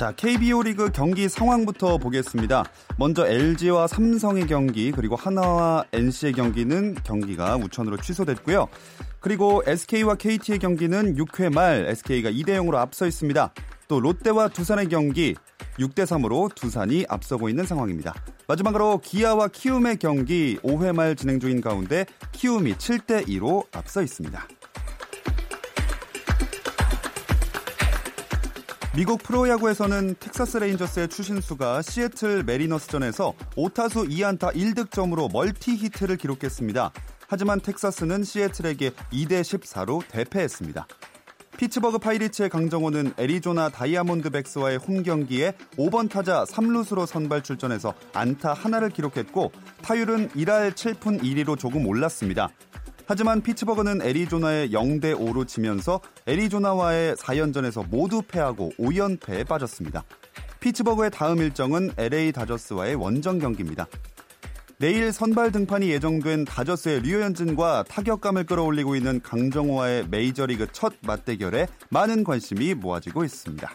자, KBO 리그 경기 상황부터 보겠습니다. 먼저 LG와 삼성의 경기, 그리고 하나와 NC의 경기는 경기가 우천으로 취소됐고요. 그리고 SK와 KT의 경기는 6회 말 SK가 2대 0으로 앞서 있습니다. 또 롯데와 두산의 경기 6대 3으로 두산이 앞서고 있는 상황입니다. 마지막으로 기아와 키움의 경기 5회 말 진행 중인 가운데 키움이 7대 2로 앞서 있습니다. 미국 프로야구에서는 텍사스 레인저스의 추신수가 시애틀 메리너스전에서 5타수 2안타 1득점으로 멀티 히트를 기록했습니다. 하지만 텍사스는 시애틀에게 2대 14로 대패했습니다. 피츠버그 파이리츠의 강정호는 애리조나 다이아몬드백스와의 홈 경기에 5번 타자 3루수로 선발 출전해서 안타 하나를 기록했고 타율은 1할 7푼 1리로 조금 올랐습니다. 하지만 피츠버그는 애리조나에 0대 5로 지면서 애리조나와의 4연전에서 모두 패하고 5연패에 빠졌습니다. 피츠버그의 다음 일정은 LA 다저스와의 원정 경기입니다. 내일 선발 등판이 예정된 다저스의 류현진과 타격감을 끌어올리고 있는 강정호와의 메이저리그 첫 맞대결에 많은 관심이 모아지고 있습니다.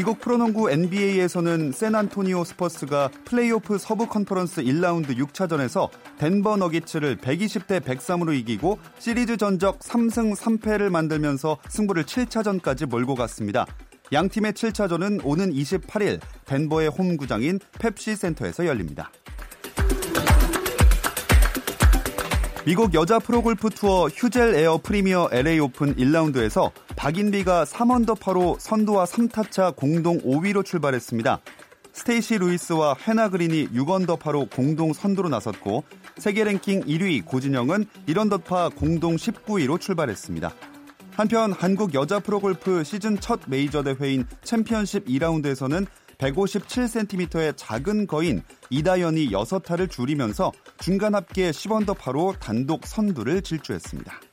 미국 프로농구 NBA에서는 샌안토니오 스퍼스가 플레이오프 서부 컨퍼런스 1라운드 6차전에서 덴버 너기츠를 120대 103으로 이기고 시리즈 전적 3승 3패를 만들면서 승부를 7차전까지 몰고 갔습니다. 양 팀의 7차전은 오는 28일 덴버의 홈구장인 펩시 센터에서 열립니다. 미국 여자 프로골프 투어 휴젤 에어 프리미어 LA 오픈 1라운드에서 박인비가 3언더파로 선두와 3타차 공동 5위로 출발했습니다. 스테이시 루이스와 해나 그린이 6언더파로 공동 선두로 나섰고 세계 랭킹 1위 고진영은 1언더파 공동 19위로 출발했습니다. 한편 한국 여자 프로골프 시즌 첫 메이저 대회인 챔피언십 2라운드에서는 157cm의 작은 거인 이다연이 6타를 줄이면서 중간 합계 10언더파로 단독 선두를 질주했습니다.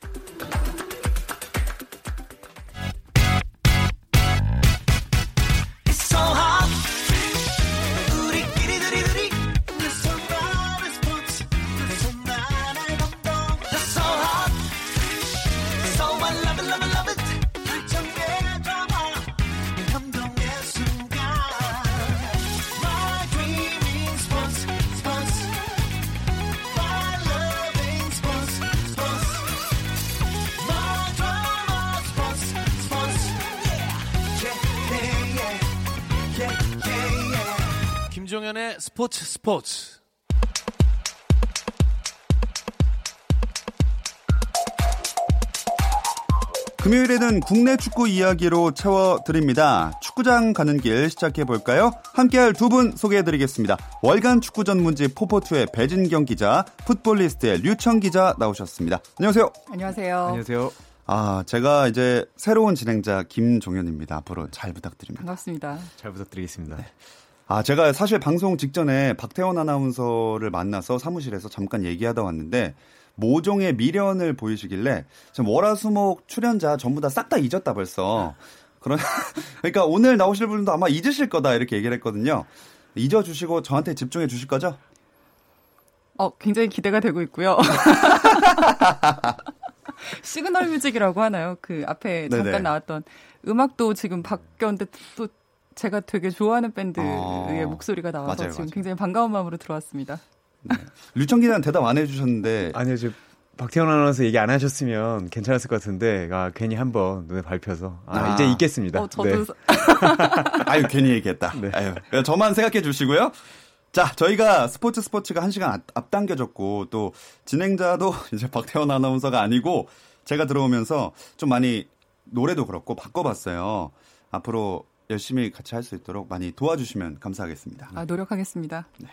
김종현의 스포츠 스포츠. 금요일에는 국내 축구 이야기로 채워드립니다. 축구장 가는 길 시작해볼까요? 함께할 두 분 소개해드리겠습니다. 월간 축구 전문지 포포투의 배진경 기자, 풋볼리스트의 류청 기자 나오셨습니다. 안녕하세요. 안녕하세요. 안녕하세요. 아, 제가 이제 새로운 진행자 김종현입니다. 앞으로 잘 부탁드립니다. 반갑습니다. 잘 부탁드리겠습니다. 네. 아, 제가 사실 방송 직전에 박태원 아나운서를 만나서 사무실에서 잠깐 얘기하다 왔는데 모종의 미련을 보이시길래 지금 월화수목 출연자 전부 다 싹 다 잊었다 벌써. 그런 그러니까 오늘 나오실 분도 아마 잊으실 거다 이렇게 얘기를 했거든요. 잊어 주시고 저한테 집중해 주실 거죠? 어, 굉장히 기대가 되고 있고요. 시그널 뮤직이라고 하나요? 그 앞에 잠깐 네네. 나왔던 음악도 지금 바뀌었는데 또 제가 되게 좋아하는 밴드의 어... 목소리가 나와서 맞아요, 지금 맞아요. 굉장히 반가운 마음으로 들어왔습니다. 네. 류청 기자는 대답 안 해주셨는데 아니요, 지금 박태원 아나운서 얘기 안 하셨으면 괜찮았을 것 같은데 아, 괜히 한번 눈에 밟혀서 아, 아. 이제 있겠습니다. 어, 저도 네. 아유 괜히 얘기했다. 네. 아유 저만 생각해 주시고요. 자, 저희가 스포츠 스포츠가 한 시간 앞당겨졌고 또 진행자도 이제 박태원 아나운서가 아니고 제가 들어오면서 좀 많이 노래도 그렇고 바꿔봤어요. 앞으로 열심히 같이 할 수 있도록 많이 도와주시면 감사하겠습니다. 아, 노력하겠습니다. 네.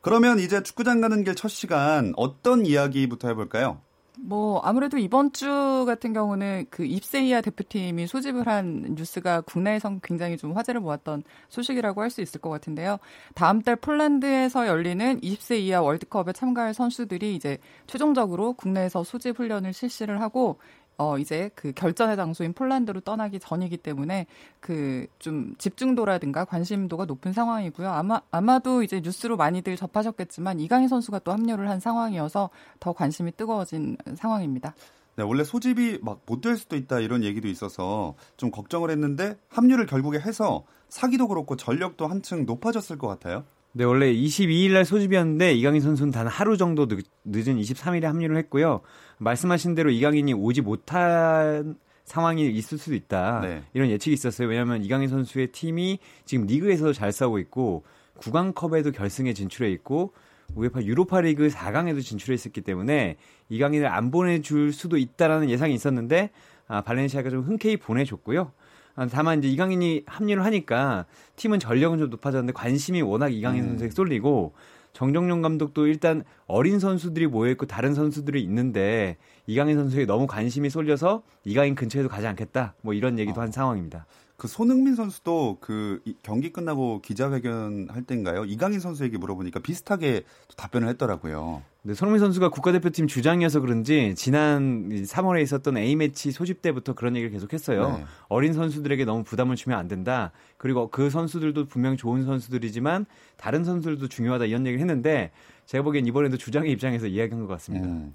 그러면 이제 축구장 가는 길 첫 시간 어떤 이야기부터 해볼까요? 뭐 아무래도 이번 주 같은 경우는 그 입세 이하 대표팀이 소집을 한 뉴스가 국내에선 굉장히 좀 화제를 모았던 소식이라고 할 수 있을 것 같은데요. 다음 달 폴란드에서 열리는 20세 이하 월드컵에 참가할 선수들이 이제 최종적으로 국내에서 소집 훈련을 실시를 하고 어 이제 그 결전의 장소인 폴란드로 떠나기 전이기 때문에 그 좀 집중도라든가 관심도가 높은 상황이고요. 아마 아마도 이제 뉴스로 많이들 접하셨겠지만 이강인 선수가 또 합류를 한 상황이어서 더 관심이 뜨거워진 상황입니다. 네, 원래 소집이 막 못 될 수도 있다 이런 얘기도 있어서 좀 걱정을 했는데 합류를 결국에 해서 사기도 그렇고 전력도 한층 높아졌을 것 같아요. 네, 원래 22일 날 소집이었는데 이강인 선수는 단 하루 정도 늦, 은 23일에 합류를 했고요. 말씀하신 대로 이강인이 오지 못한 상황이 있을 수도 있다. 네. 이런 예측이 있었어요. 왜냐하면 이강인 선수의 팀이 지금 리그에서도 잘 싸우고 있고 구강컵에도 결승에 진출해 있고 우에파 유로파리그 4강에도 진출했었기 때문에 이강인을 안 보내줄 수도 있다라는 예상이 있었는데 아, 발렌시아가 좀 흔쾌히 보내줬고요. 아, 다만 이제 이강인이 합류를 하니까 팀은 전력은 좀 높아졌는데 관심이 워낙 이강인 음. 선수에 쏠리고 정정용 감독도 일단 어린 선수들이 모여있고 다른 선수들이 있는데 이강인 선수에 너무 관심이 쏠려서 이강인 근처에도 가지 않겠다 뭐 이런 얘기도 어. 한 상황입니다. 그 손흥민 선수도 그 경기 끝나고 기자회견 할 때인가요? 이강인 선수에게 물어보니까 비슷하게 답변을 했더라고요. 네, 손흥민 선수가 국가대표팀 주장이어서 그런지 지난 3월에 있었던 A매치 소집 때부터 그런 얘기를 계속했어요. 네. 어린 선수들에게 너무 부담을 주면 안 된다. 그리고 그 선수들도 분명 좋은 선수들이지만 다른 선수들도 중요하다 이런 얘기를 했는데 제가 보기엔 이번에도 주장의 입장에서 이야기한 것 같습니다. 음.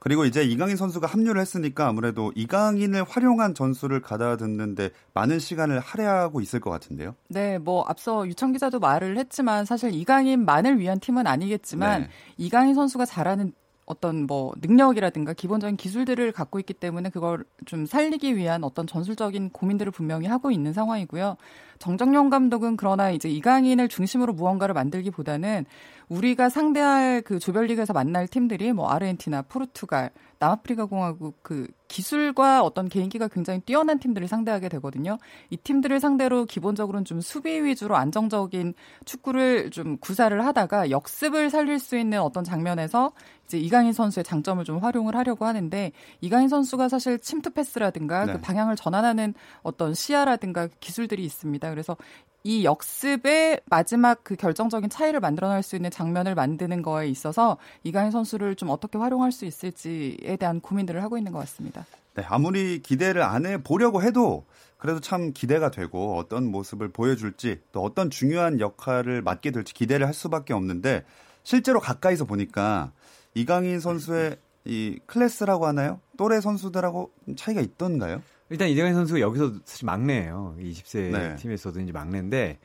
그리고 이제 이강인 선수가 합류를 했으니까 아무래도 이강인을 활용한 전술을 가다듬는데 많은 시간을 할애하고 있을 것 같은데요. 네, 뭐 앞서 유청 기자도 말을 했지만 사실 이강인만을 위한 팀은 아니겠지만 네. 이강인 선수가 잘하는 어떤 뭐 능력이라든가 기본적인 기술들을 갖고 있기 때문에 그걸 좀 살리기 위한 어떤 전술적인 고민들을 분명히 하고 있는 상황이고요. 정정용 감독은 그러나 이제 이강인을 중심으로 무언가를 만들기보다는 우리가 상대할 그 조별리그에서 만날 팀들이 뭐 아르헨티나, 포르투갈, 남아프리카 공화국 그 기술과 어떤 개인기가 굉장히 뛰어난 팀들을 상대하게 되거든요. 이 팀들을 상대로 기본적으로는 좀 수비 위주로 안정적인 축구를 좀 구사를 하다가 역습을 살릴 수 있는 어떤 장면에서 이제 이강인 선수의 장점을 좀 활용을 하려고 하는데 이강인 선수가 사실 침투 패스라든가 그 네. 그 방향을 전환하는 어떤 시야라든가 기술들이 있습니다. 그래서 이 역습의 마지막 그 결정적인 차이를 만들어낼 수 있는 장면을 만드는 거에 있어서 이강인 선수를 좀 어떻게 활용할 수 있을지에 대한 고민들을 하고 있는 것 같습니다. 네, 아무리 기대를 안 해 보려고 해도 그래도 참 기대가 되고 어떤 모습을 보여줄지 또 어떤 중요한 역할을 맡게 될지 기대를 할 수밖에 없는데 실제로 가까이서 보니까 이강인 선수의 이 클래스라고 하나요? 또래 선수들하고 차이가 있던가요? 일단 이대관 선수가 여기서 사실 막내예요. 20세 네. 팀에서도 이제 막내인데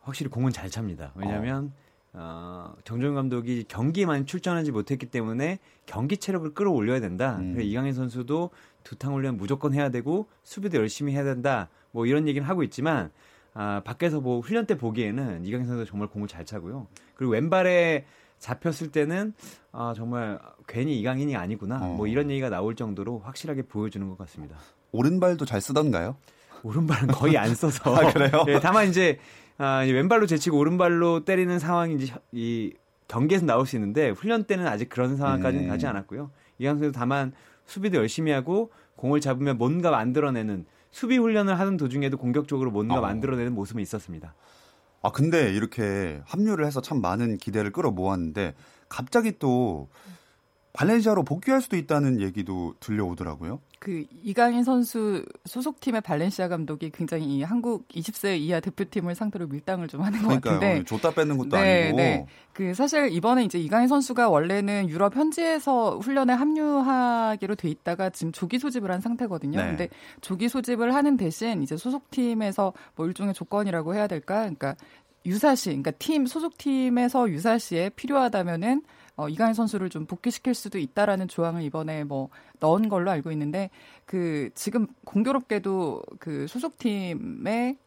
확실히 공은 잘 찹니다. 왜냐하면 어. 어, 정종 감독이 경기만 출전하지 못했기 때문에 경기 체력을 끌어올려야 된다. 음. 그래서 이강인 선수도 두탕 훈련 무조건 해야 되고 수비도 열심히 해야 된다. 뭐 이런 얘기를 하고 있지만 아, 밖에서 뭐 훈련 때 보기에는 이강인 선수가 정말 공을 잘 차고요. 그리고 왼발에 잡혔을 때는 아, 정말 괜히 이강인이 아니구나. 어. 뭐 이런 얘기가 나올 정도로 확실하게 보여주는 것 같습니다. 오른발도 잘 쓰던가요? 오른발은 거의 안 써서. 아, 그래요? 예, 다만 이제 아, 왼발로 제치고 오른발로 때리는 상황이 이제 이 경기에서 나올 수 있는데 훈련 때는 아직 그런 상황까지는 음. 가지 않았고요. 이강 선수 다만 수비도 열심히 하고 공을 잡으면 뭔가 만들어내는 수비 훈련을 하는 도중에도 공격적으로 뭔가 어. 만들어내는 모습은 있었습니다. 아 근데 이렇게 합류를 해서 참 많은 기대를 끌어모았는데 갑자기 또 발렌시아로 복귀할 수도 있다는 얘기도 들려오더라고요. 그 이강인 선수 소속팀의 발렌시아 감독이 굉장히 이 한국 20세 이하 대표팀을 상대로 밀당을 좀 하는 것 그러니까요. 같은데 줬다 뺏는 것도 네, 아니고. 네. 그 사실 이번에 이제 이강인 선수가 원래는 유럽 현지에서 훈련에 합류하기로 돼 있다가 지금 조기 소집을 한 상태거든요. 네. 근데 조기 소집을 하는 대신 이제 소속팀에서 뭐 일종의 조건이라고 해야 될까? 그러니까 유사시, 그러니까 팀 소속팀에서 유사시에 필요하다면은 어, 이강인 선수를 좀 복귀시킬 수도 있다라는 조항을 이번에 뭐 넣은 걸로 알고 있는데 그 지금 공교롭게도 그 소속팀의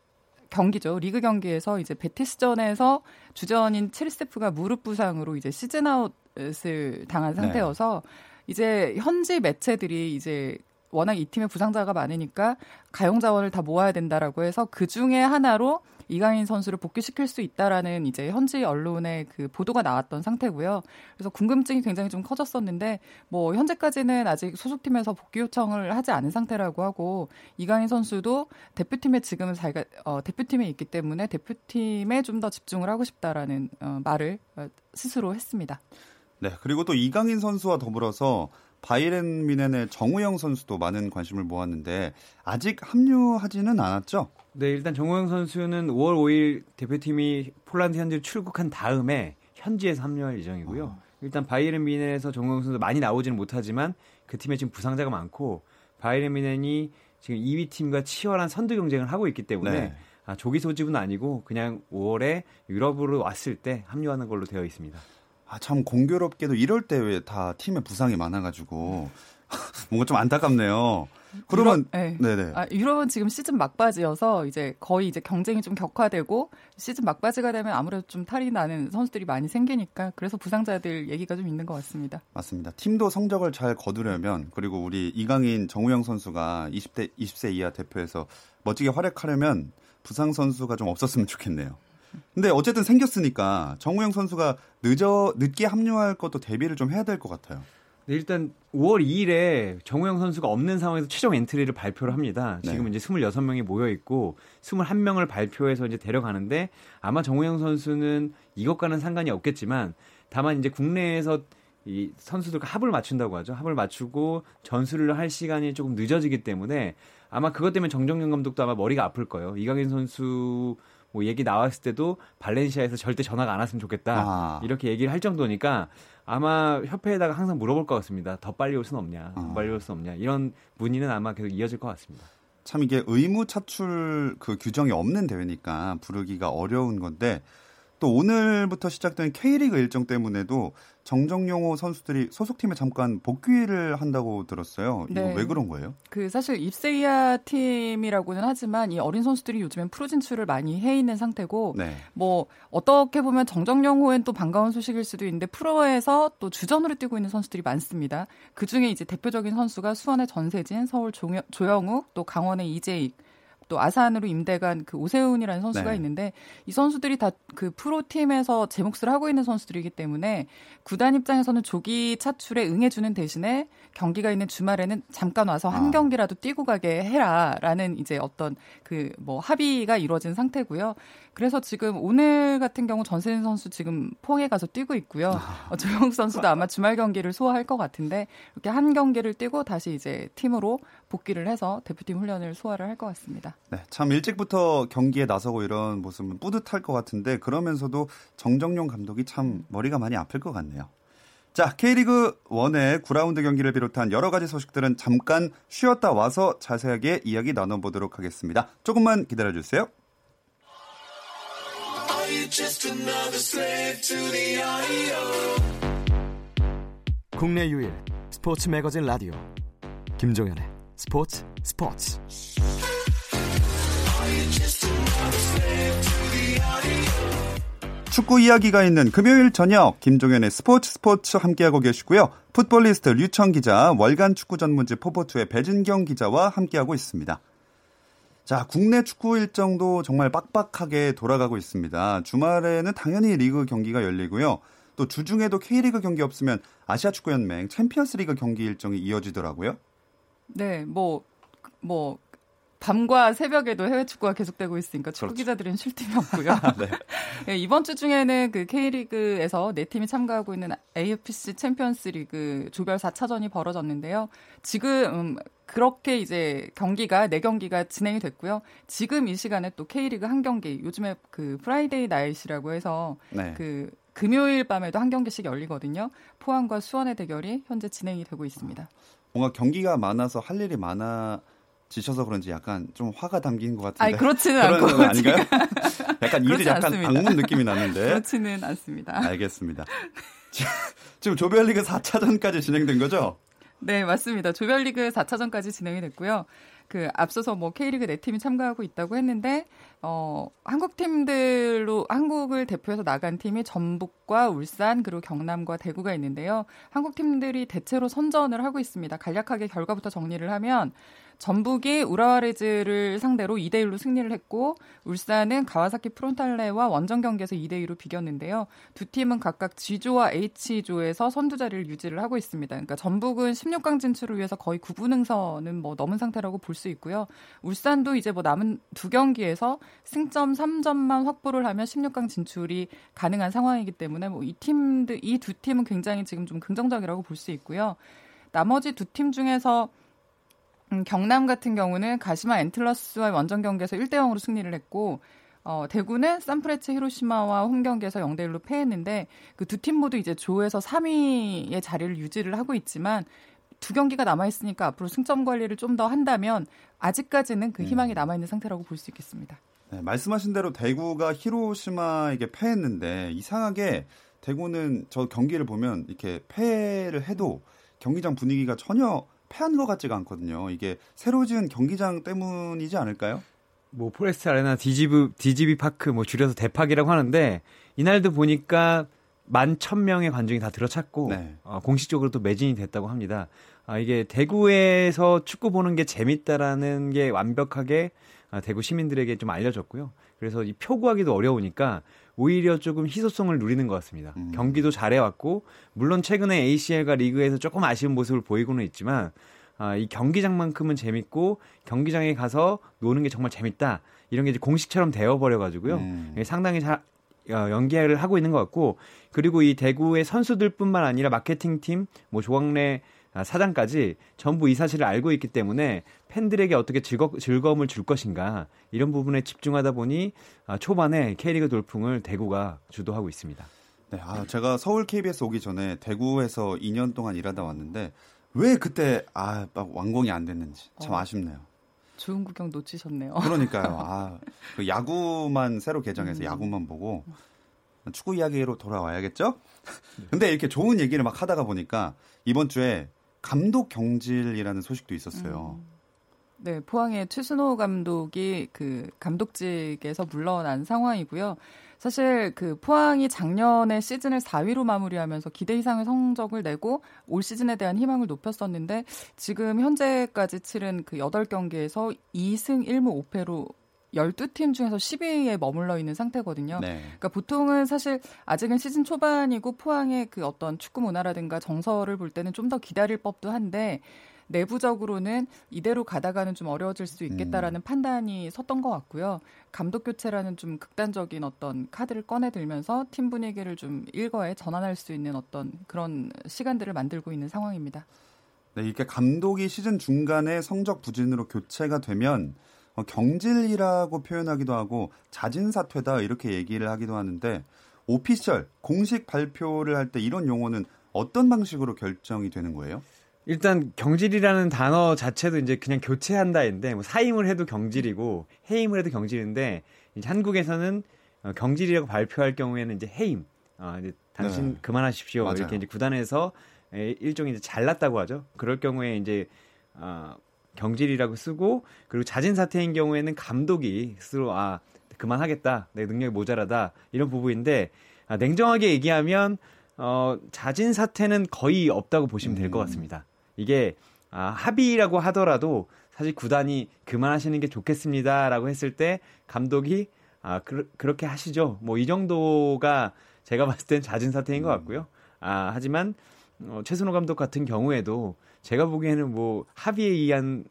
경기죠. 리그 경기에서 이제 베티스전에서 주전인 첼스테프가 무릎 부상으로 이제 시즌 아웃을 당한 네. 상태여서 네. 이제 현지 매체들이 이제 워낙 이 팀의 부상자가 많으니까 가용 자원을 다 모아야 된다라고 해서 그 중에 하나로 이강인 선수를 복귀시킬 수 있다라는 이제 현지 언론의 그 보도가 나왔던 상태고요. 그래서 궁금증이 굉장히 좀 커졌었는데 뭐 현재까지는 아직 소속팀에서 복귀 요청을 하지 않은 상태라고 하고 이강인 선수도 대표팀에 지금은 자기가 어, 대표팀에 있기 때문에 대표팀에 좀 더 집중을 하고 싶다라는 어, 말을 어, 스스로 했습니다. 네, 그리고 또 이강인 선수와 더불어서 바이렌 미넨의 정우영 선수도 많은 관심을 모았는데 아직 합류하지는 않았죠? 네, 일단 정우영 선수는 5월 5일 대표팀이 폴란드 현지로 출국한 다음에 현지에서 합류할 예정이고요. 어. 일단 바이에른 미넨에서 정우영 선수 많이 나오지는 못하지만 그 팀에 지금 부상자가 많고 바이에른 미넨이 지금 2위 팀과 치열한 선두 경쟁을 하고 있기 때문에 네. 아, 조기 소집은 아니고 그냥 5월에 유럽으로 왔을 때 합류하는 걸로 되어 있습니다. 아, 참 공교롭게도 이럴 때왜다 팀에 부상이 많아가지고 뭔가 좀 안타깝네요. 그러면 네. 네네. 아, 유럽은 지금 시즌 막바지여서 이제 거의 이제 경쟁이 좀 격화되고 시즌 막바지가 되면 아무래도 좀 탈이 나는 선수들이 많이 생기니까 그래서 부상자들 얘기가 좀 있는 것 같습니다. 맞습니다. 팀도 성적을 잘 거두려면 그리고 우리 이강인 정우영 선수가 20대 20세 이하 대표에서 멋지게 활약하려면 부상 선수가 좀 없었으면 좋겠네요. 근데 어쨌든 생겼으니까 정우영 선수가 늦어 늦게 합류할 것도 대비를 좀 해야 될 것 같아요. 네, 일단 5월 2일에 정우영 선수가 없는 상황에서 최종 엔트리를 발표를 합니다. 지금 네. 이제 26명이 모여 있고 21명을 발표해서 이제 데려가는데 아마 정우영 선수는 이것과는 상관이 없겠지만 다만 이제 국내에서 이 선수들과 합을 맞춘다고 하죠. 합을 맞추고 전술을 할 시간이 조금 늦어지기 때문에 아마 그것 때문에 정정영 감독도 아마 머리가 아플 거예요. 이강인 선수 뭐 얘기 나왔을 때도 발렌시아에서 절대 전화가 안 왔으면 좋겠다. 아. 이렇게 얘기를 할 정도니까 아마 협회에다가 항상 물어볼 것 같습니다. 더 빨리 올 수는 없냐, 더 아. 빨리 올 수는 없냐. 이런 문의는 아마 계속 이어질 것 같습니다. 참 이게 의무 차출 그 규정이 없는 대회니까 부르기가 어려운 건데 또 오늘부터 시작된 K리그 일정 때문에도 정정용호 선수들이 소속팀에 잠깐 복귀를 한다고 들었어요. 네. 왜 그런 거예요? 그 사실 입세이아 팀이라고는 하지만 이 어린 선수들이 요즘엔 프로 진출을 많이 해 있는 상태고 네. 뭐 어떻게 보면 정정용호엔 또 반가운 소식일 수도 있는데 프로에서 또 주전으로 뛰고 있는 선수들이 많습니다. 그 중에 이제 대표적인 선수가 수원의 전세진, 서울 조영욱, 또 강원의 이재익 또 아산으로 임대간 그 오세훈이라는 선수가 네. 있는데 이 선수들이 다 그 프로팀에서 제 몫을 하고 있는 선수들이기 때문에 구단 입장에서는 조기 차출에 응해주는 대신에 경기가 있는 주말에는 잠깐 와서 한 아. 경기라도 뛰고 가게 해라라는 이제 어떤 그 뭐 합의가 이루어진 상태고요. 그래서 지금 오늘 같은 경우 전세인 선수 지금 포항에 가서 뛰고 있고요. 아. 어, 조영욱 선수도 아마 주말 경기를 소화할 것 같은데 이렇게 한 경기를 뛰고 다시 이제 팀으로 복귀를 해서 대표팀 훈련을 소화를 할 것 같습니다. 네, 참 일찍부터 경기에 나서고 이런 모습은 뿌듯할 것 같은데 그러면서도 정정용 감독이 참 머리가 많이 아플 것 같네요. 자, K리그 1의 9라운드 경기를 비롯한 여러 가지 소식들은 잠깐 쉬었다 와서 자세하게 이야기 나눠보도록 하겠습니다. 조금만 기다려주세요. 국내 유일 스포츠 매거진 라디오 김종현의 스포츠 스포츠 축구 이야기가 있는 금요일 저녁 김종현의 스포츠 스포츠 함께하고 계시고요. 풋볼리스트 류청 기자, 월간 축구 전문지 포포투의 배진경 기자와 함께하고 있습니다. 자, 국내 축구 일정도 정말 빡빡하게 돌아가고 있습니다. 주말에는 당연히 리그 경기가 열리고요. 또 주중에도 K리그 경기 없으면 아시아 축구 연맹 챔피언스 리그 경기 일정이 이어지더라고요. 네, 뭐, 뭐, 밤과 새벽에도 해외 축구가 계속되고 있으니까 축구 그렇죠. 기자들은 쉴 틈이 없고요. 네. 네, 이번 주 중에는 그 K리그에서 네 팀이 참가하고 있는 AFC 챔피언스 리그 조별 4차전이 벌어졌는데요. 지금 음, 그렇게 이제 경기가 네 경기가 진행이 됐고요. 지금 이 시간에 또 K리그 한 경기 요즘에 그 Friday night이라고 해서 네. 그 금요일 밤에도 한 경기씩 열리거든요. 포항과 수원의 대결이 현재 진행이 되고 있습니다. 뭔가 경기가 많아서 할 일이 많아 지셔서 그런지 약간 좀 화가 담긴 것 같은데. 아니, 그렇지는 않고. 아닌가요? 약간 일이 약간 악문 느낌이 나는데. 그렇지는 않습니다. 알겠습니다. 지금 조별리그 4차전까지 진행된 거죠? 네, 맞습니다. 조별리그 4차전까지 진행이 됐고요. 그 앞서서 뭐 K리그 네 팀이 참가하고 있다고 했는데 어 한국 팀들로 한국을 대표해서 나간 팀이 전북과 울산 그리고 경남과 대구가 있는데요. 한국 팀들이 대체로 선전을 하고 있습니다. 간략하게 결과부터 정리를 하면 전북이 우라와레즈를 상대로 2대 1로 승리를 했고 울산은 가와사키 프론탈레와 원정 경기에서 2대 2로 비겼는데요. 두 팀은 각각 G조와 H조에서 선두 자리를 유지를 하고 있습니다. 그러니까 전북은 16강 진출을 위해서 거의 9분 응선은 뭐 넘은 상태라고 볼 수 있고요. 울산도 이제 뭐 남은 두 경기에서 승점 3점만 확보를 하면 16강 진출이 가능한 상황이기 때문에 뭐 이 팀들 이 두 팀은 굉장히 지금 좀 긍정적이라고 볼 수 있고요. 나머지 두 팀 중에서 음, 경남 같은 경우는 가시마 엔틀러스와의 원정 경기에서 1대 0으로 승리를 했고 어, 대구는 산프레체 히로시마와 홈 경기에서 0대 1로 패했는데 그 두 팀 모두 이제 조에서 3위의 자리를 유지를 하고 있지만 두 경기가 남아 있으니까 앞으로 승점 관리를 좀 더 한다면 아직까지는 그 희망이 네. 남아 있는 상태라고 볼 수 있겠습니다. 네, 말씀하신 대로 대구가 히로시마에게 패했는데 이상하게 대구는 저 경기를 보면 이렇게 패를 해도 경기장 분위기가 전혀 패한 것 같지가 않거든요. 이게 새로 지은 경기장 때문이지 않을까요? 뭐 포레스트 아레나 디지브 DGB 파크 뭐 줄여서 대팍이라고 하는데 이날도 보니까 만 천명의 관중이 다 들어찼고 네. 어, 공식적으로 또 매진이 됐다고 합니다. 아, 이게 대구에서 축구 보는 게 재밌다라는 게 완벽하게 아, 대구 시민들에게 좀 알려졌고요. 그래서 이 표 구하기도 어려우니까 오히려 조금 희소성을 누리는 것 같습니다. 음. 경기도 잘해왔고 물론 최근에 ACL과 리그에서 조금 아쉬운 모습을 보이고는 있지만 아, 이 경기장만큼은 재밌고 경기장에 가서 노는 게 정말 재밌다 이런 게 이제 공식처럼 되어버려 가지고요. 음. 상당히 잘 어, 연기를 하고 있는 것 같고 그리고 이 대구의 선수들뿐만 아니라 마케팅팀, 뭐 조광래 아, 사장까지 전부 이 사실을 알고 있기 때문에 팬들에게 어떻게 즐거, 즐거움을 줄 것인가 이런 부분에 집중하다 보니 아, 초반에 K리그 돌풍을 대구가 주도하고 있습니다. 네, 아, 제가 서울 KBS 오기 전에 대구에서 2년 동안 일하다 왔는데 왜 그때 아, 완공이 안 됐는지 참 어. 아쉽네요. 좋은 구경 놓치셨네요. 그러니까요. 아, 그 야구만 새로 개장해서 음. 야구만 보고 축구 이야기로 돌아와야겠죠? 근데 이렇게 좋은 얘기를 막 하다가 보니까 이번 주에 감독 경질이라는 소식도 있었어요. 음. 네, 포항의 최순호 감독이 그 감독직에서 물러난 상황이고요. 사실 그 포항이 작년에 시즌을 4위로 마무리하면서 기대 이상의 성적을 내고 올 시즌에 대한 희망을 높였었는데 지금 현재까지 치른 그 8경기에서 2승 1무 5패로 12팀 중에서 10위에 머물러 있는 상태거든요. 네. 그러니까 보통은 사실 아직은 시즌 초반이고 포항의 그 어떤 축구 문화라든가 정서를 볼 때는 좀 더 기다릴 법도 한데 내부적으로는 이대로 가다가는 좀 어려워질 수 있겠다라는 음. 판단이 섰던 것 같고요. 감독 교체라는 좀 극단적인 어떤 카드를 꺼내 들면서 팀 분위기를 좀 일거에 전환할 수 있는 어떤 그런 시간들을 만들고 있는 상황입니다. 네, 이렇게 감독이 시즌 중간에 성적 부진으로 교체가 되면 어, 경질이라고 표현하기도 하고 자진 사퇴다 이렇게 얘기를 하기도 하는데 오피셜 공식 발표를 할 때 이런 용어는 어떤 방식으로 결정이 되는 거예요? 일단 경질이라는 단어 자체도 이제 그냥 교체한다인데 뭐 사임을 해도 경질이고 해임을 해도 경질인데 한국에서는 어, 경질이라고 발표할 경우에는 이제 해임, 어, 이제 당신 네. 그만하십시오 맞아요. 이렇게 이제 구단에서 일종의 이제 잘났다고 하죠. 그럴 경우에 이제 어, 경질이라고 쓰고 그리고 자진 사퇴인 경우에는 감독이 스스로 아 그만하겠다 내 능력이 모자라다 이런 부분인데 아, 냉정하게 얘기하면 어, 자진 사퇴는 거의 없다고 보시면 될것 음. 같습니다. 이게 아, 합의라고 하더라도 사실 구단이 그만하시는 게 좋겠습니다라고 했을 때 감독이 아 그, 렇게 하시죠. 뭐 이 정도가 제가 봤을 땐 자진 사퇴인 것 음. 같고요. 아 하지만 어, 최순호 감독 같은 경우에도 제가 보기에는 뭐 합의에 의한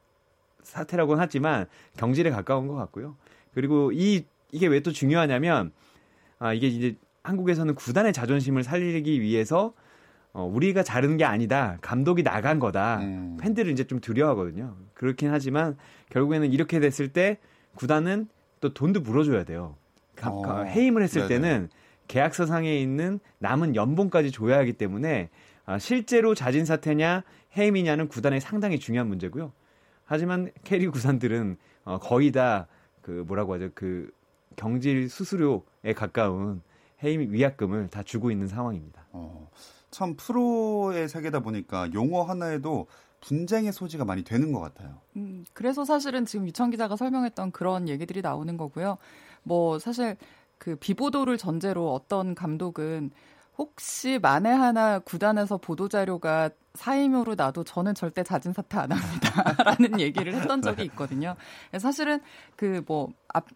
사태라고는 하지만 경질에 가까운 것 같고요. 그리고 이 이게 왜 또 중요하냐면 아 이게 이제 한국에서는 구단의 자존심을 살리기 위해서 어, 우리가 자른 게 아니다. 감독이 나간 거다. 음. 팬들을 이제 좀 두려워하거든요. 그렇긴 하지만 결국에는 이렇게 됐을 때 구단은 또 돈도 물어줘야 돼요. 가, 어. 해임을 했을 네네. 때는 계약서상에 있는 남은 연봉까지 줘야 하기 때문에 아, 실제로 자진 사퇴냐 해임이냐는 구단에 상당히 중요한 문제고요. 하지만 K리그 구단들은 어, 거의 다 그 뭐라고 하죠 그 경질 수수료에 가까운 해임 위약금을 다 주고 있는 상황입니다. 어, 참 프로의 세계다 보니까 용어 하나에도 분쟁의 소지가 많이 되는 것 같아요. 음, 그래서 사실은 지금 류청 기자가 설명했던 그런 얘기들이 나오는 거고요. 뭐 사실 그 비보도를 전제로 어떤 감독은 혹시 만에 하나 구단에서 보도 자료가 사임으로 나도 저는 절대 자진 사퇴 안 합니다라는 얘기를 했던 적이 있거든요. 사실은 그 뭐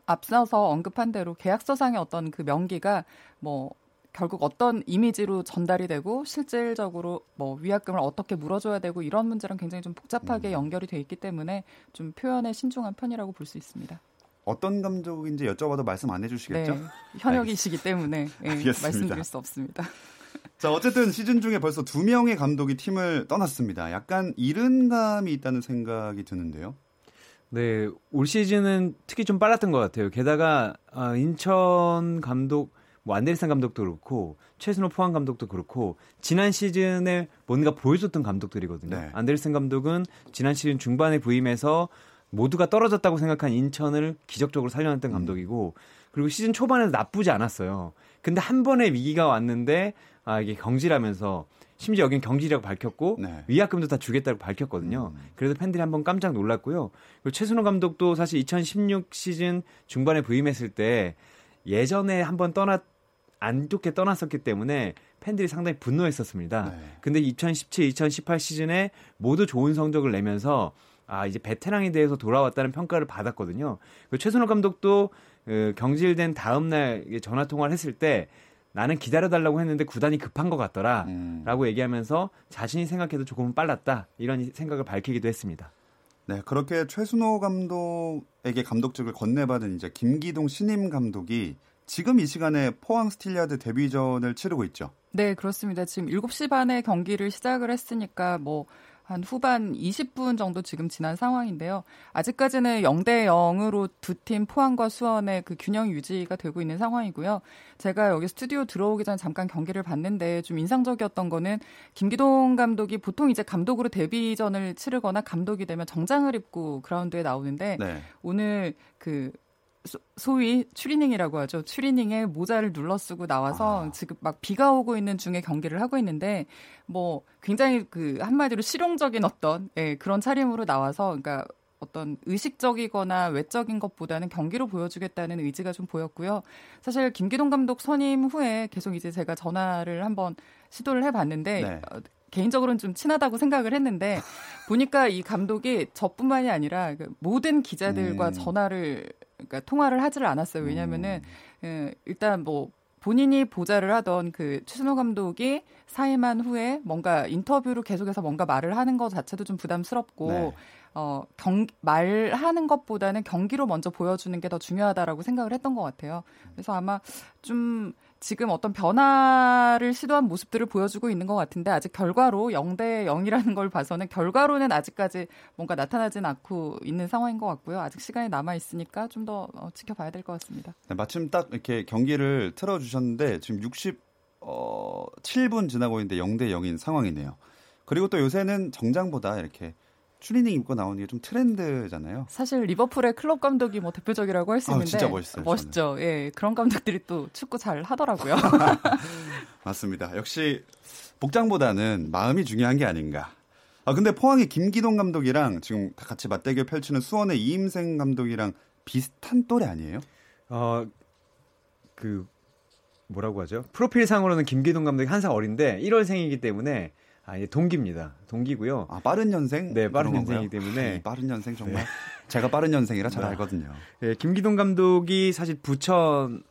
앞서서 언급한 대로 계약서상의 어떤 그 명기가 뭐 결국 어떤 이미지로 전달이 되고 실질적으로 뭐 위약금을 어떻게 물어줘야 되고 이런 문제랑 굉장히 좀 복잡하게 음. 연결이 돼 있기 때문에 좀 표현에 신중한 편이라고 볼 수 있습니다. 어떤 감독인지 여쭤봐도 말씀 안 해주시겠죠? 네, 현역이시기 때문에 네, 말씀드릴 수 없습니다. 자 어쨌든 시즌 중에 벌써 두 명의 감독이 팀을 떠났습니다. 약간 이른 감이 있다는 생각이 드는데요. 네, 올 시즌은 특히 좀 빨랐던 것 같아요. 게다가 아, 인천 감독 뭐 안데르슨 감독도 그렇고 최순호 포항 감독도 그렇고 지난 시즌에 뭔가 보여줬던 감독들이거든요. 네. 안데르슨 감독은 지난 시즌 중반에 부임해서 모두가 떨어졌다고 생각한 인천을 기적적으로 살려냈던 음. 감독이고 그리고 시즌 초반에도 나쁘지 않았어요. 근데 한 번의 위기가 왔는데 아 이게 경질하면서 심지어 여긴 경질이라고 밝혔고 네. 위약금도 다 주겠다고 밝혔거든요. 음. 그래서 팬들이 한번 깜짝 놀랐고요. 그리고 최순호 감독도 사실 2016 시즌 중반에 부임했을 때 예전에 한번 떠났 안 좋게 떠났었기 때문에 팬들이 상당히 분노했었습니다. 네. 근데 2017, 2018 시즌에 모두 좋은 성적을 내면서 아 이제 베테랑에 대해서 돌아왔다는 평가를 받았거든요. 그 최순호 감독도 그 경질된 다음 날 전화 통화를 했을 때 나는 기다려달라고 했는데 구단이 급한 것 같더라. 음. 라고 얘기하면서 자신이 생각해도 조금은 빨랐다. 이런 생각을 밝히기도 했습니다. 네, 그렇게 최순호 감독에게 감독직을 건네받은 이제 김기동 신임 감독이 지금 이 시간에 포항 스틸야드 데뷔전을 치르고 있죠. 네, 그렇습니다. 지금 7시 반에 경기를 시작을 했으니까 뭐 한 후반 20분 정도 지금 지난 상황인데요. 아직까지는 0대 0으로 두 팀 포항과 수원의 그 균형 유지가 되고 있는 상황이고요. 제가 여기 스튜디오 들어오기 전에 잠깐 경기를 봤는데 좀 인상적이었던 거는 김기동 감독이 보통 이제 감독으로 데뷔전을 치르거나 감독이 되면 정장을 입고 그라운드에 나오는데 네. 오늘 그 소, 위 추리닝이라고 하죠. 추리닝에 모자를 눌러 쓰고 나와서 아. 지금 막 비가 오고 있는 중에 경기를 하고 있는데 뭐 굉장히 그 한마디로 실용적인 어떤 예, 그런 차림으로 나와서 그러니까 어떤 의식적이거나 외적인 것보다는 경기로 보여주겠다는 의지가 좀 보였고요. 사실 김기동 감독 선임 후에 계속 이제 제가 전화를 한번 시도를 해봤는데 네. 어, 개인적으로는 좀 친하다고 생각을 했는데 보니까 이 감독이 저뿐만이 아니라 그 모든 기자들과 음. 전화를 그러니까 통화를 하지를 않았어요. 왜냐면은 음. 예, 일단 뭐 본인이 보좌를 하던 그 최순호 감독이 사임한 후에 뭔가 인터뷰로 계속해서 뭔가 말을 하는 것 자체도 좀 부담스럽고 네. 어, 경, 말하는 것보다는 경기로 먼저 보여주는 게 더 중요하다라고 생각을 했던 것 같아요. 그래서 아마 좀 지금 어떤 변화를 시도한 모습들을 보여주고 있는 것 같은데 아직 결과로 0대 0이라는 걸 봐서는 결과로는 아직까지 뭔가 나타나진 않고 있는 상황인 것 같고요. 아직 시간이 남아 있으니까 좀더 어, 지켜봐야 될 것 같습니다. 네, 마침 딱 이렇게 경기를 틀어 주셨는데 지금 60 어, 7분 지나고 있는데 0대 0인 상황이네요. 그리고 또 요새는 정장보다 이렇게 추리닝 입고 나오는 게 좀 트렌드잖아요. 사실 리버풀의 클럽 감독이 뭐 대표적이라고 할 수 있는데 아, 진짜 멋있어요. 멋있죠. 저는. 예, 그런 감독들이 또 축구 잘 하더라고요. 맞습니다. 역시 복장보다는 마음이 중요한 게 아닌가. 아 근데 포항의 김기동 감독이랑 지금 다 같이 맞대결 펼치는 수원의 이임생 감독이랑 비슷한 또래 아니에요? 어그 뭐라고 하죠? 프로필상으로는 김기동 감독이 한 살 어린데 1월생이기 때문에 아, 예, 동기입니다. 동기고요. 아, 빠른 년생? 네, 빠른 년생이기 때문에. 아, 빠른 년생 정말. 네. 제가 빠른 년생이라 잘 네. 알거든요. 네, 김기동 감독이 사실 부천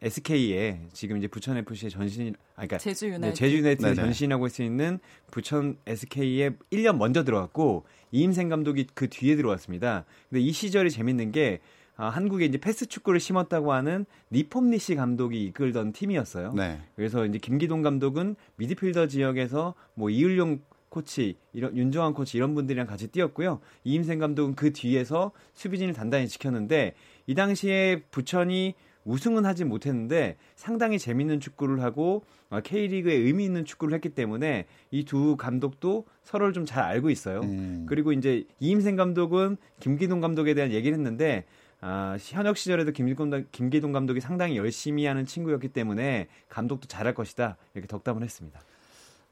SK에 지금 이제 부천 FC의 전신, 아, 그러니까 제주 유나이트, 네, 제주 유나이트 전신하고 있을 수 있는 부천 SK에 1년 먼저 들어갔고 이임생 감독이 그 뒤에 들어왔습니다. 근데 이 시절이 재밌는 게 아, 한국에 이제 패스 축구를 심었다고 하는 니폼니시 감독이 이끌던 팀이었어요. 네. 그래서 이제 김기동 감독은 미드필더 지역에서 뭐 이을용 코치, 이런 윤정환 코치 이런 분들이랑 같이 뛰었고요. 이임생 감독은 그 뒤에서 수비진을 단단히 지켰는데 이 당시에 부천이 우승은 하지 못했는데 상당히 재밌는 축구를 하고 어, K리그에 의미 있는 축구를 했기 때문에 이 두 감독도 서로를 좀 잘 알고 있어요. 음. 그리고 이제 이임생 감독은 김기동 감독에 대한 얘기를 했는데 아, 현역 시절에도 김기동, 김기동 감독이 상당히 열심히 하는 친구였기 때문에 감독도 잘할 것이다 이렇게 덕담을 했습니다.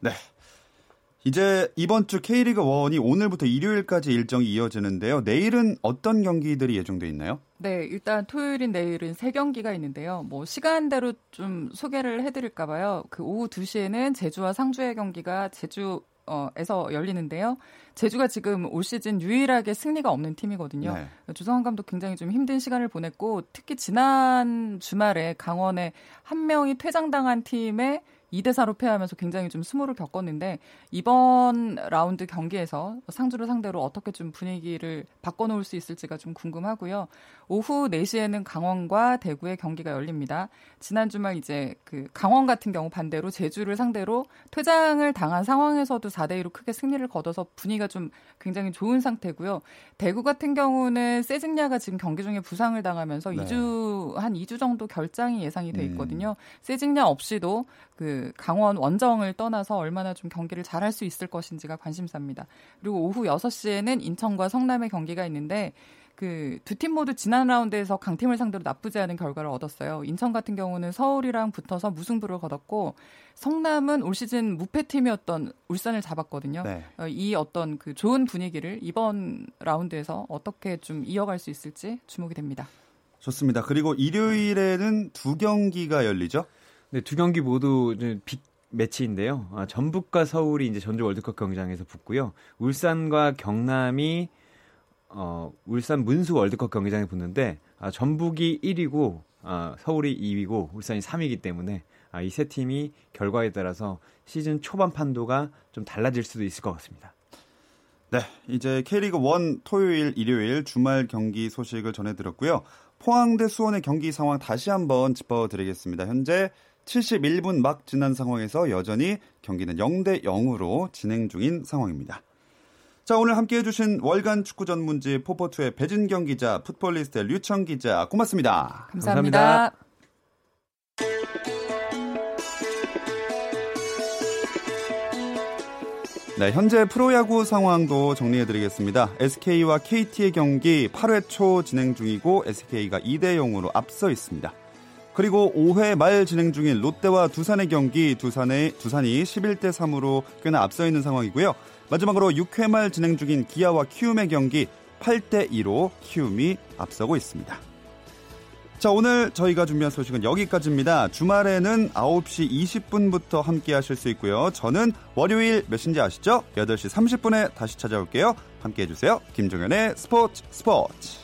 네. 이제 이번 주 K리그 1이 오늘부터 일요일까지 일정이 이어지는데요. 내일은 어떤 경기들이 예정돼 있나요? 네, 일단 토요일인 내일은 세 경기가 있는데요. 뭐 시간대로 좀 소개를 해드릴까 봐요. 그 오후 2시에는 제주와 상주의 경기가 제주 어 에서 열리는데요. 제주가 지금 올 시즌 유일하게 승리가 없는 팀이거든요. 네. 주성환 감독 굉장히 좀 힘든 시간을 보냈고 특히 지난 주말에 강원에 한 명이 퇴장당한 팀에 2대 4로 패하면서 굉장히 좀 수모를 겪었는데 이번 라운드 경기에서 상주를 상대로 어떻게 좀 분위기를 바꿔 놓을 수 있을지가 좀 궁금하고요. 오후 4시에는 강원과 대구의 경기가 열립니다. 지난 주말 이제 그 강원 같은 경우 반대로 제주를 상대로 퇴장을 당한 상황에서도 4대 2로 크게 승리를 거둬서 분위기가 좀 굉장히 좋은 상태고요. 대구 같은 경우는 세징야가 지금 경기 중에 부상을 당하면서 네. 2주 한 2주 정도 결장이 예상이 돼 음. 있거든요. 음. 세징야 없이도 그 강원 원정을 떠나서 얼마나 좀 경기를 잘할 수 있을 것인지가 관심사입니다. 그리고 오후 6시에는 인천과 성남의 경기가 있는데 그 두 팀 모두 지난 라운드에서 강팀을 상대로 나쁘지 않은 결과를 얻었어요. 인천 같은 경우는 서울이랑 붙어서 무승부를 거뒀고 성남은 올 시즌 무패팀이었던 울산을 잡았거든요. 네. 어, 이 어떤 그 좋은 분위기를 이번 라운드에서 어떻게 좀 이어갈 수 있을지 주목이 됩니다. 좋습니다. 그리고 일요일에는 두 경기가 열리죠? 네, 두 경기 모두 빅 매치인데요. 아, 전북과 서울이 이제 전주 월드컵 경기장에서 붙고요. 울산과 경남이 어, 울산 문수 월드컵 경기장에 붙는데 아, 전북이 1위고 아, 서울이 2위고 울산이 3위이기 때문에 아, 이 세 팀이 결과에 따라서 시즌 초반 판도가 좀 달라질 수도 있을 것 같습니다. 네, 이제 K리그 1 토요일, 일요일 주말 경기 소식을 전해드렸고요. 포항 대 수원의 경기 상황 다시 한번 짚어드리겠습니다. 현재 71분 막 지난 상황에서 여전히 경기는 0대 0으로 진행 중인 상황입니다. 자, 오늘 함께 해주신 월간 축구 전문지 포포투의 배진경 기자, 풋볼리스트의 류청 기자, 고맙습니다. 감사합니다. 감사합니다. 네, 현재 프로야구 상황도 정리해드리겠습니다. SK와 KT의 경기 8회 초 진행 중이고 SK가 2대 0으로 앞서 있습니다. 그리고 5회 말 진행 중인 롯데와 두산의 경기 두산의 두산이 11대 3으로 꽤나 앞서 있는 상황이고요. 마지막으로 6회 말 진행 중인 기아와 키움의 경기 8대 2로 키움이 앞서고 있습니다. 자, 오늘 저희가 준비한 소식은 여기까지입니다. 주말에는 9시 20분부터 함께 하실 수 있고요. 저는 월요일 몇인지 아시죠? 8시 30분에 다시 찾아올게요. 함께 해주세요. 김종현의 스포츠 스포츠.